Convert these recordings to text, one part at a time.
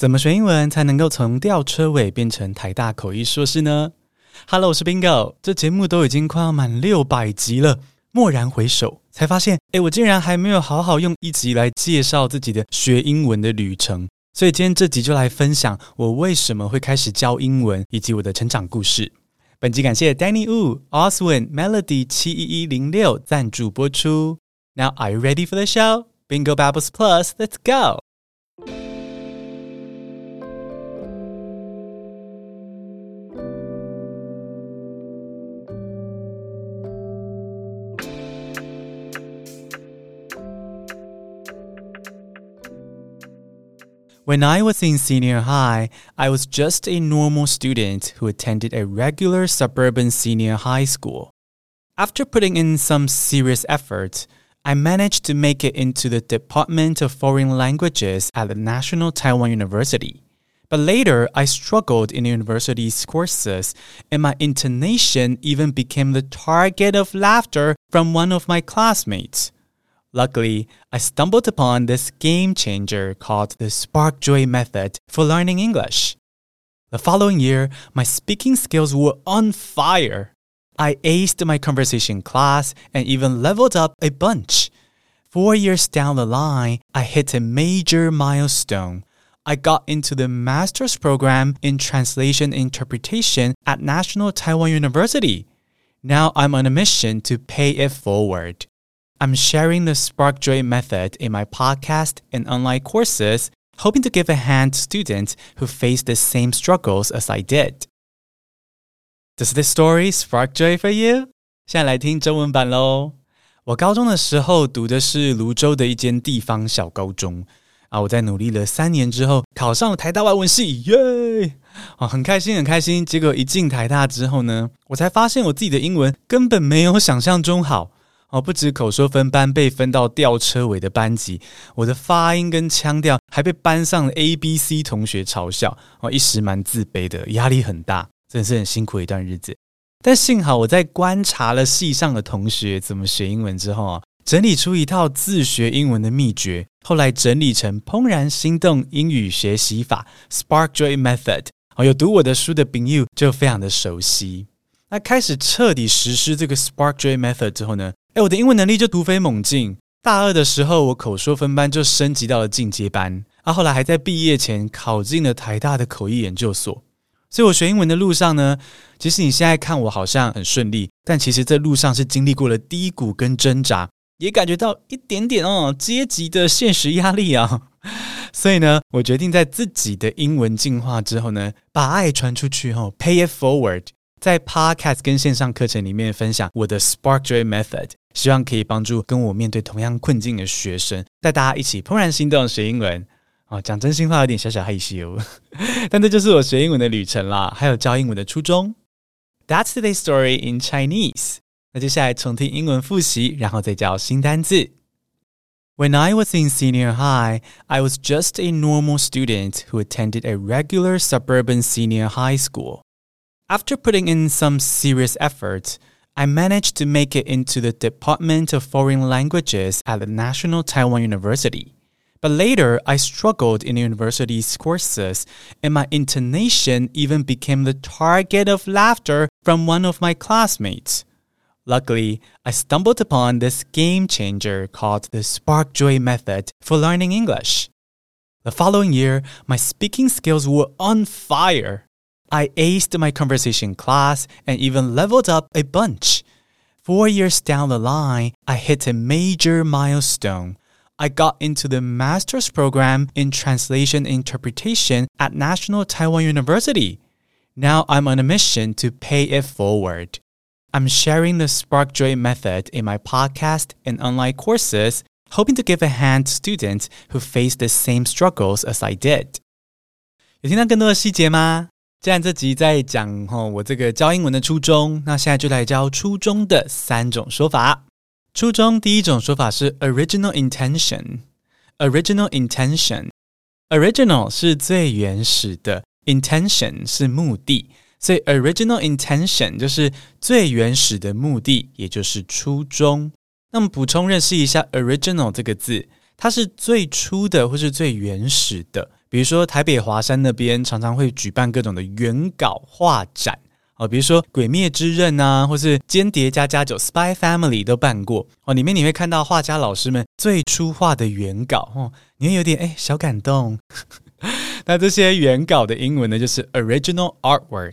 怎么学英文才能够从吊车尾变成台大口译硕士呢？Hello，我是 Bingo。这节目都已经快要满六百集了，蓦然回首，才发现，诶，我竟然还没有好好用一集来介绍自己的学英文的旅程。所以今天这集就来分享我为什么会开始教英文，以及我的成长故事。本集感谢 Danny Wu、Oswin、Melody 七一一零六赞助播出。Now are you ready for the show? Bingo Babbles Plus, let's go! When I was in senior high, I was just a normal student who attended a regular suburban senior high school. After putting in some serious effort, I managed to make it into the Department of Foreign Languages at the National Taiwan University. But later, I struggled in the university's courses, and my intonation even became the target of laughter from one of my classmates. Luckily, I stumbled upon this game changer called the Spark Joy Method for learning English. The following year, my speaking skills were on fire. I aced my conversation class and even leveled up a bunch. Four years down the line, I hit a major milestone. I got into the master's program in translation interpretation at National Taiwan University. Now I'm on a mission to pay it forward. I'm sharing the Spark Joy method in my podcast and online courses, hoping to give a hand to students who face the same struggles as I did. Does this story spark joy for you? 现在来听中文版喽。我高中的时候读的是芦洲的一间地方小高中啊，我在努力了三年之后考上了台大外文系，耶！啊，很开心，很开心。结果一进台大之后呢，我才发现我自己的英文根本没有想象中好。 哦，不止口说分班被分到吊车尾的班级，我的发音跟腔调还被班上 A、B、C 同学嘲笑，哦，一时蛮自卑的，压力很大，真的是很辛苦一段日子。但幸好我在观察了系上的同学怎么学英文之后啊，整理出一套自学英文的秘诀，后来整理成《怦然心动英语学习法》（Spark Joy Method）。哦，有读我的书的朋友就非常的熟悉。那开始彻底实施这个 Spark Joy Method 之后呢，哎，我的英文能力就突飞猛进。大二的时候，我口说分班就升级到了进阶班，啊，后来还在毕业前考进了台大的口译研究所。所以，我学英文的路上呢，其实你现在看我好像很顺利，但其实这路上是经历过了低谷跟挣扎，也感觉到一点点哦阶级的现实压力啊。所以呢，我决定在自己的英文进化之后呢，把爱传出去哦，pay it forward。在 Podcast 跟线上课程里面分享我的 Spark Joy Method，希望可以帮助跟我面对同样困境的学生，带大家一起怦然心动学英文。哦，讲真心话有点小小害羞，但这就是我学英文的旅程啦，还有教英文的初衷。That's today's story in Chinese。那接下来重听英文复习，然后再教新单字。When I was in senior high, I was just a normal student who attended a regular suburban senior high school. After putting in some serious effort, I managed to make it into the Department of Foreign Languages at the National Taiwan University. But later, I struggled in university's courses, and my intonation even became the target of laughter from one of my classmates. Luckily, I stumbled upon this game changer called the Spark Joy Method for learning English. The following year, my speaking skills were on fire. I aced my conversation class and even leveled up a bunch. Four years down the line, I hit a major milestone. I got into the master's program in translation interpretation at National Taiwan University. Now I'm on a mission to pay it forward. I'm sharing the Spark Joy method in my podcast and online courses, hoping to give a hand to students who face the same struggles as I did. 有听到更多的细节吗？ 既然这集在讲哈我这个教英文的初衷，那现在就来教初衷的三种说法。初衷第一种说法是 original intention。original intention，original 是最原始的，intention 是目的，所以 original intention 就是最原始的目的，也就是初衷。那么补充认识一下 original 这个字，它是最初的或是最原始的。比如说台北华山那边常常会举办各种的原稿画展。哦，比如说《鬼灭之刃》啊，或是《间谍家家酒》（Spy Family） 都办过哦。里面你会看到画家老师们最初画的原稿哦，你会有点哎小感动。那这些原稿的英文呢，就是 original artwork。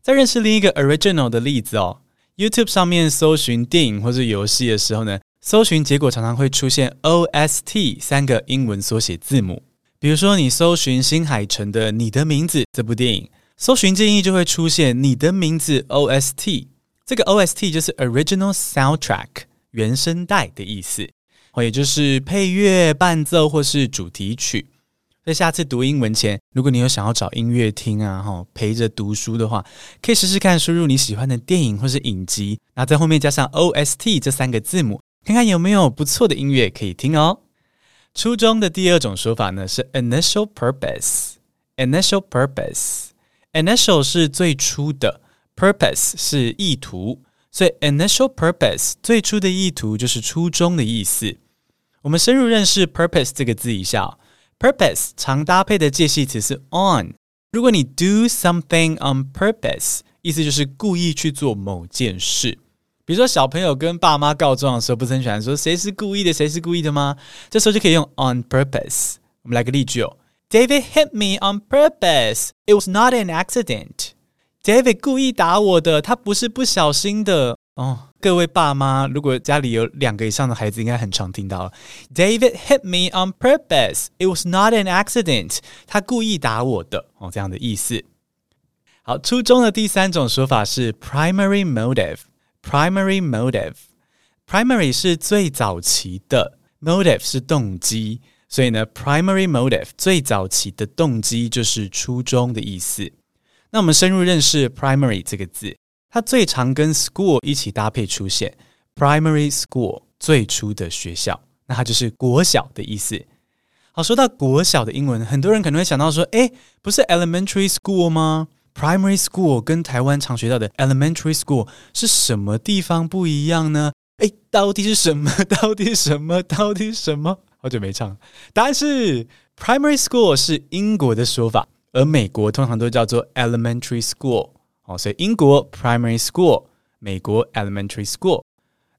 再认识另一个 original 的例子哦，YouTube 上面搜寻电影或是游戏的时候呢，搜寻结果常常会出现 OST 三个英文缩写字母。比如说你搜寻新海诚的《你的名字》这部电影。搜寻建议就会出现你的名字 OST，这个 OST 就是 Original Soundtrack 原声带的意思，哦也就是配乐、伴奏或是主题曲。在下次读英文前，如果你有想要找音乐听啊，哈，陪着读书的话，可以试试看输入你喜欢的电影或是影集，然后在后面加上 OST 这三个字母，看看有没有不错的音乐可以听哦。初中的第二种说法呢是 Initial Purpose，Initial Purpose。Initial 是最初的，purpose 是意图，所以 initial purpose 最初的意图就是初衷的意思。我们深入认识 purpose 这个字一下，purpose 常搭配的介系词是 on。如果你 do something on purpose，意思就是故意去做某件事。比如说小朋友跟爸妈告状的时候，不是很喜欢说谁是故意的，谁是故意的吗？这时候就可以用 on purpose。我们来个例句哦。David hit me on purpose. It was not an accident. David 故意打我的，他不是不小心的。哦，各位爸妈，如果家里有两个以上的孩子，应该很常听到 David hit me on purpose. It was not an accident. 他故意打我的。哦，这样的意思。好，初中的第三种说法是 primary motive. Primary motive. Primary 是最早期的，motive 是动机。所以呢，primary motive 最早期的动机就是初衷的意思。那我们深入认识 primary 这个字，它最常跟 school 一起搭配出现。primary school 最初的学校，那它就是国小的意思。好，说到国小的英文，很多人可能会想到说，诶，不是 elementary school 吗？primary school 跟台湾常学到的 elementary school 是什么地方不一样呢？诶，到底是什么？到底什么？到底什么？好久没唱，答案是 primary school 是英国的说法，而美国通常都叫做 elementary school。哦，所以英国 primary school，美国 elementary school。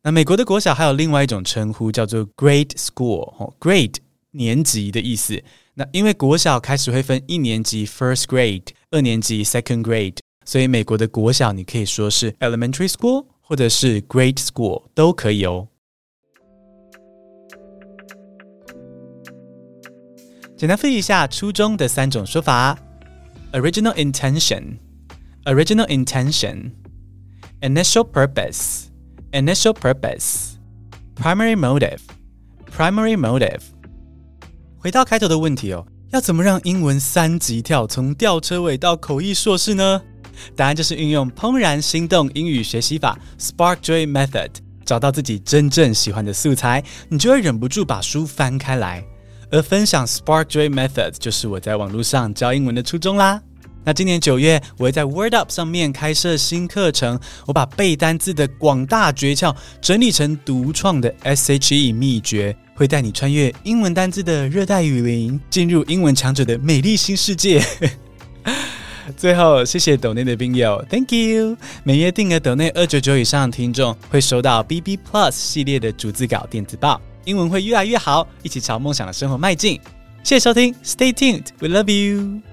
那美国的国小还有另外一种称呼叫做 grade school。哦，grade 年级的意思。那因为国小开始会分一年级 first grade，二年级 second grade，所以美国的国小你可以说是 elementary school 或者是 grade school 都可以哦。简单复习一下初中的三种说法：original intention、original intention、initial purpose、initial purpose、primary motive、primary motive。回到开头的问题哦，要怎么让英文三级跳，从吊车尾到口译硕士呢？答案就是运用怦然心动英语学习法 （Spark Joy Method），找到自己真正喜欢的素材，你就会忍不住把书翻开来。而分享 Spark Joy Method 就是我在网络上教英文的初衷啦。那今年九月，我会在 Word Up 上面开设新课程，我把背单字的广大诀窍整理成独创的 SHE 秘诀，会带你穿越英文单字的热带雨林，进入英文强者的美丽新世界。最后，谢谢抖内的宾友，Thank you。每月定额抖内二九九以上的听众会收到 BB Plus 系列的逐字稿电子报。英文会越来越好，一起朝梦想的生活迈进。谢谢收听，Stay tuned，We love you。